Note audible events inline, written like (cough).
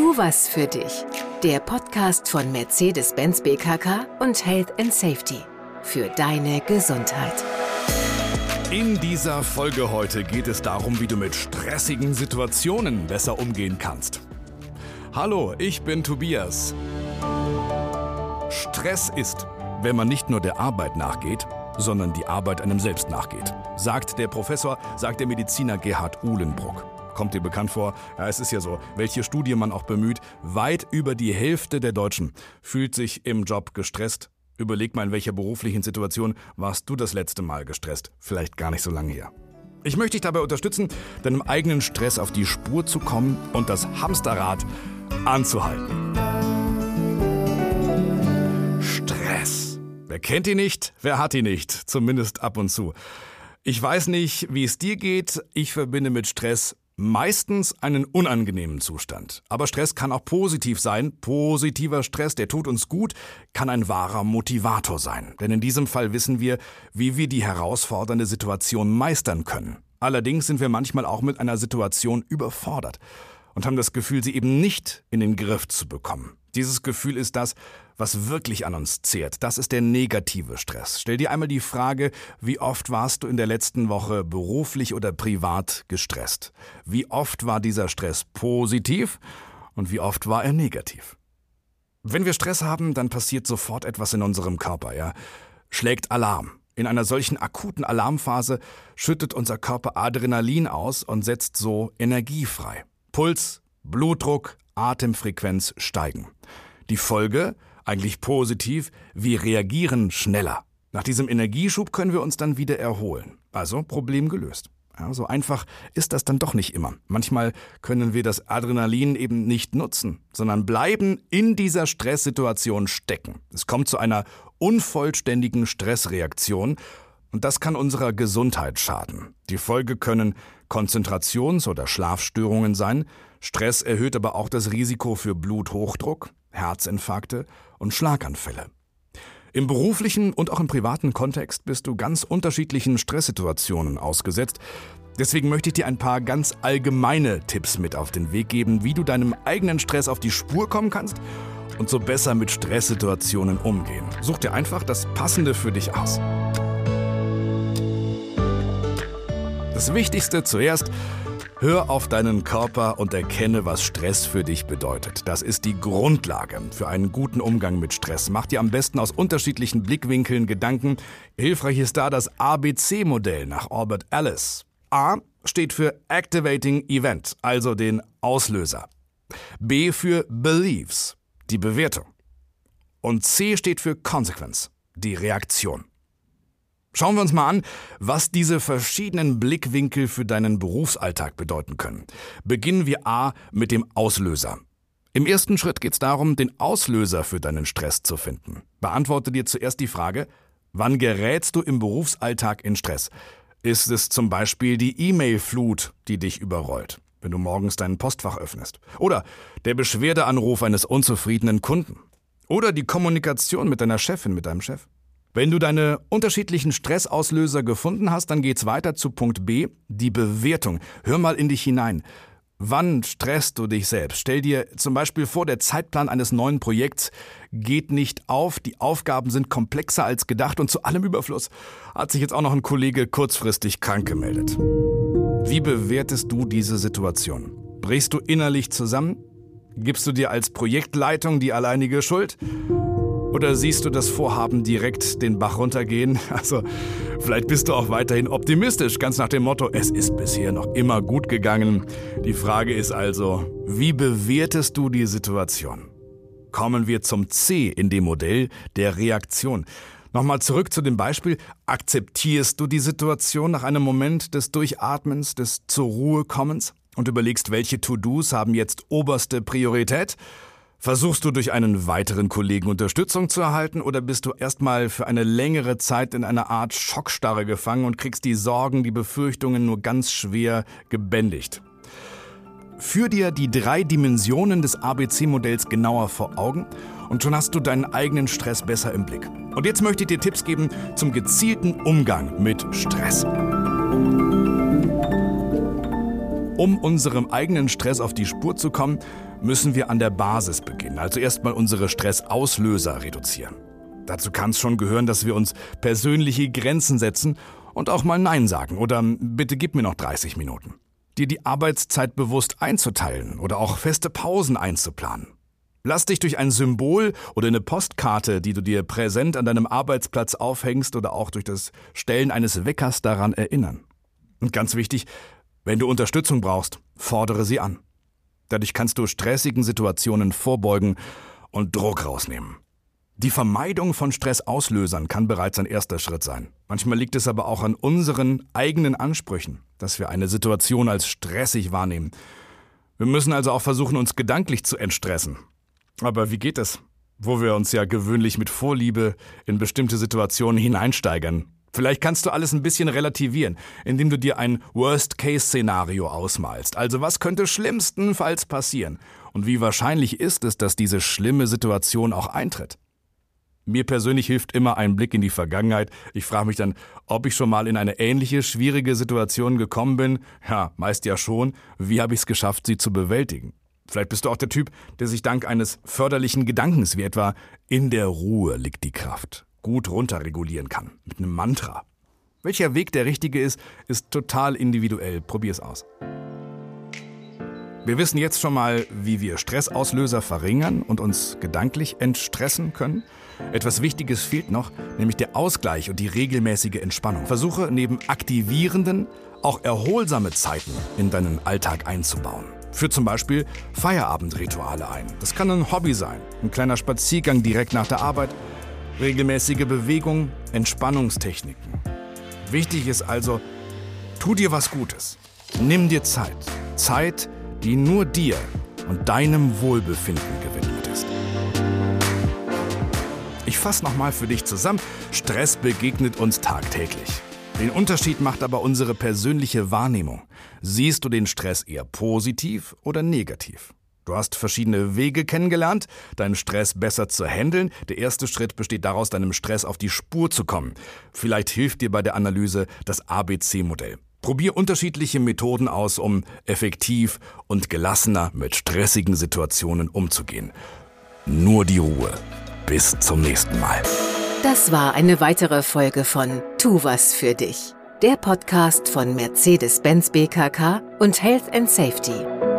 Tu was für dich. Der Podcast von Mercedes-Benz BKK und Health and Safety. Für deine Gesundheit. In dieser Folge heute geht es darum, wie du mit stressigen Situationen besser umgehen kannst. Hallo, ich bin Tobias. Stress ist, wenn man nicht nur der Arbeit nachgeht, sondern die Arbeit einem selbst nachgeht, sagt der Professor, sagt der Mediziner Gerhard Uhlenbruck. Kommt dir bekannt vor? Ja, es ist ja so, welche Studie man auch bemüht, weit über die Hälfte der Deutschen fühlt sich im Job gestresst. Überleg mal, in welcher beruflichen Situation warst du das letzte Mal gestresst? Vielleicht gar nicht so lange her. Ich möchte dich dabei unterstützen, deinem eigenen Stress auf die Spur zu kommen und das Hamsterrad anzuhalten. Stress. Wer kennt ihn nicht? Wer hat ihn nicht? Zumindest ab und zu. Ich weiß nicht, wie es dir geht. Ich verbinde mit Stress meistens einen unangenehmen Zustand. Aber Stress kann auch positiv sein. Positiver Stress, der tut uns gut, kann ein wahrer Motivator sein. Denn in diesem Fall wissen wir, wie wir die herausfordernde Situation meistern können. Allerdings sind wir manchmal auch mit einer Situation überfordert und haben das Gefühl, sie eben nicht in den Griff zu bekommen. Dieses Gefühl ist das, was wirklich an uns zehrt. Das ist der negative Stress. Stell dir einmal die Frage, wie oft warst du in der letzten Woche beruflich oder privat gestresst? Wie oft war dieser Stress positiv und wie oft war er negativ? Wenn wir Stress haben, dann passiert sofort etwas in unserem Körper, ja? Schlägt Alarm. In einer solchen akuten Alarmphase schüttet unser Körper Adrenalin aus und setzt so Energie frei. Puls, Blutdruck, Atemfrequenz steigen. Die Folge, eigentlich positiv, wir reagieren schneller. Nach diesem Energieschub können wir uns dann wieder erholen. Also Problem gelöst. Ja, so einfach ist das dann doch nicht immer. Manchmal können wir das Adrenalin eben nicht nutzen, sondern bleiben in dieser Stresssituation stecken. Es kommt zu einer unvollständigen Stressreaktion und das kann unserer Gesundheit schaden. Die Folge können Konzentrations- oder Schlafstörungen sein. Stress erhöht aber auch das Risiko für Bluthochdruck, Herzinfarkte und Schlaganfälle. Im beruflichen und auch im privaten Kontext bist du ganz unterschiedlichen Stresssituationen ausgesetzt. Deswegen möchte ich dir ein paar ganz allgemeine Tipps mit auf den Weg geben, wie du deinem eigenen Stress auf die Spur kommen kannst und so besser mit Stresssituationen umgehen. Such dir einfach das Passende für dich aus. Das Wichtigste zuerst, hör auf deinen Körper und erkenne, was Stress für dich bedeutet. Das ist die Grundlage für einen guten Umgang mit Stress. Mach dir am besten aus unterschiedlichen Blickwinkeln Gedanken. Hilfreich ist da das ABC-Modell nach Albert Ellis. A steht für Activating Event, also den Auslöser. B für Beliefs, die Bewertung. Und C steht für Consequence, die Reaktion. Schauen wir uns mal an, was diese verschiedenen Blickwinkel für deinen Berufsalltag bedeuten können. Beginnen wir A mit dem Auslöser. Im ersten Schritt geht es darum, den Auslöser für deinen Stress zu finden. Beantworte dir zuerst die Frage, wann gerätst du im Berufsalltag in Stress? Ist es zum Beispiel die E-Mail-Flut, die dich überrollt, wenn du morgens dein Postfach öffnest? Oder der Beschwerdeanruf eines unzufriedenen Kunden? Oder die Kommunikation mit deiner Chefin, mit deinem Chef? Wenn du deine unterschiedlichen Stressauslöser gefunden hast, dann geht's weiter zu Punkt B, die Bewertung. Hör mal in dich hinein. Wann stresst du dich selbst? Stell dir zum Beispiel vor, der Zeitplan eines neuen Projekts geht nicht auf, die Aufgaben sind komplexer als gedacht und zu allem Überfluss hat sich jetzt auch noch ein Kollege kurzfristig krank gemeldet. Wie bewertest du diese Situation? Brichst du innerlich zusammen? Gibst du dir als Projektleitung die alleinige Schuld? Oder siehst du das Vorhaben direkt den Bach runtergehen? (laughs) Also, vielleicht bist du auch weiterhin optimistisch, ganz nach dem Motto, es ist bisher noch immer gut gegangen. Die Frage ist also, wie bewertest du die Situation? Kommen wir zum C in dem Modell der Reaktion. Nochmal zurück zu dem Beispiel. Akzeptierst du die Situation nach einem Moment des Durchatmens, des zur Ruhe kommens und überlegst, welche To-Dos haben jetzt oberste Priorität? Versuchst du durch einen weiteren Kollegen Unterstützung zu erhalten oder bist du erstmal für eine längere Zeit in einer Art Schockstarre gefangen und kriegst die Sorgen, die Befürchtungen nur ganz schwer gebändigt? Führ dir die drei Dimensionen des ABC-Modells genauer vor Augen und schon hast du deinen eigenen Stress besser im Blick. Und jetzt möchte ich dir Tipps geben zum gezielten Umgang mit Stress. Um unserem eigenen Stress auf die Spur zu kommen, müssen wir an der Basis beginnen, also erstmal unsere Stressauslöser reduzieren. Dazu kann es schon gehören, dass wir uns persönliche Grenzen setzen und auch mal Nein sagen oder bitte gib mir noch 30 Minuten. Dir die Arbeitszeit bewusst einzuteilen oder auch feste Pausen einzuplanen. Lass dich durch ein Symbol oder eine Postkarte, die du dir präsent an deinem Arbeitsplatz aufhängst oder auch durch das Stellen eines Weckers daran erinnern. Und ganz wichtig, wenn du Unterstützung brauchst, fordere sie an. Dadurch kannst du stressigen Situationen vorbeugen und Druck rausnehmen. Die Vermeidung von Stressauslösern kann bereits ein erster Schritt sein. Manchmal liegt es aber auch an unseren eigenen Ansprüchen, dass wir eine Situation als stressig wahrnehmen. Wir müssen also auch versuchen, uns gedanklich zu entstressen. Aber wie geht es? Wo wir uns ja gewöhnlich mit Vorliebe in bestimmte Situationen hineinsteigern. Vielleicht kannst du alles ein bisschen relativieren, indem du dir ein Worst-Case-Szenario ausmalst. Also was könnte schlimmstenfalls passieren? Und wie wahrscheinlich ist es, dass diese schlimme Situation auch eintritt? Mir persönlich hilft immer ein Blick in die Vergangenheit. Ich frage mich dann, ob ich schon mal in eine ähnliche schwierige Situation gekommen bin. Ja, meist ja schon. Wie habe ich es geschafft, sie zu bewältigen? Vielleicht bist du auch der Typ, der sich dank eines förderlichen Gedankens, wie etwa in der Ruhe liegt die Kraft, gut runterregulieren kann. Mit einem Mantra. Welcher Weg der richtige ist, ist total individuell. Probier es aus. Wir wissen jetzt schon mal, wie wir Stressauslöser verringern und uns gedanklich entstressen können. Etwas Wichtiges fehlt noch, nämlich der Ausgleich und die regelmäßige Entspannung. Versuche neben aktivierenden auch erholsame Zeiten in deinen Alltag einzubauen. Führ zum Beispiel Feierabendrituale ein. Das kann ein Hobby sein, ein kleiner Spaziergang direkt nach der Arbeit, regelmäßige Bewegung, Entspannungstechniken. Wichtig ist also, tu dir was Gutes. Nimm dir Zeit. Zeit, die nur dir und deinem Wohlbefinden gewidmet ist. Ich fasse nochmal für dich zusammen. Stress begegnet uns tagtäglich. Den Unterschied macht aber unsere persönliche Wahrnehmung. Siehst du den Stress eher positiv oder negativ? Du hast verschiedene Wege kennengelernt, deinen Stress besser zu handeln. Der erste Schritt besteht daraus, deinem Stress auf die Spur zu kommen. Vielleicht hilft dir bei der Analyse das ABC-Modell. Probier unterschiedliche Methoden aus, um effektiv und gelassener mit stressigen Situationen umzugehen. Nur die Ruhe. Bis zum nächsten Mal. Das war eine weitere Folge von Tu was für dich. Der Podcast von Mercedes-Benz BKK und Health and Safety.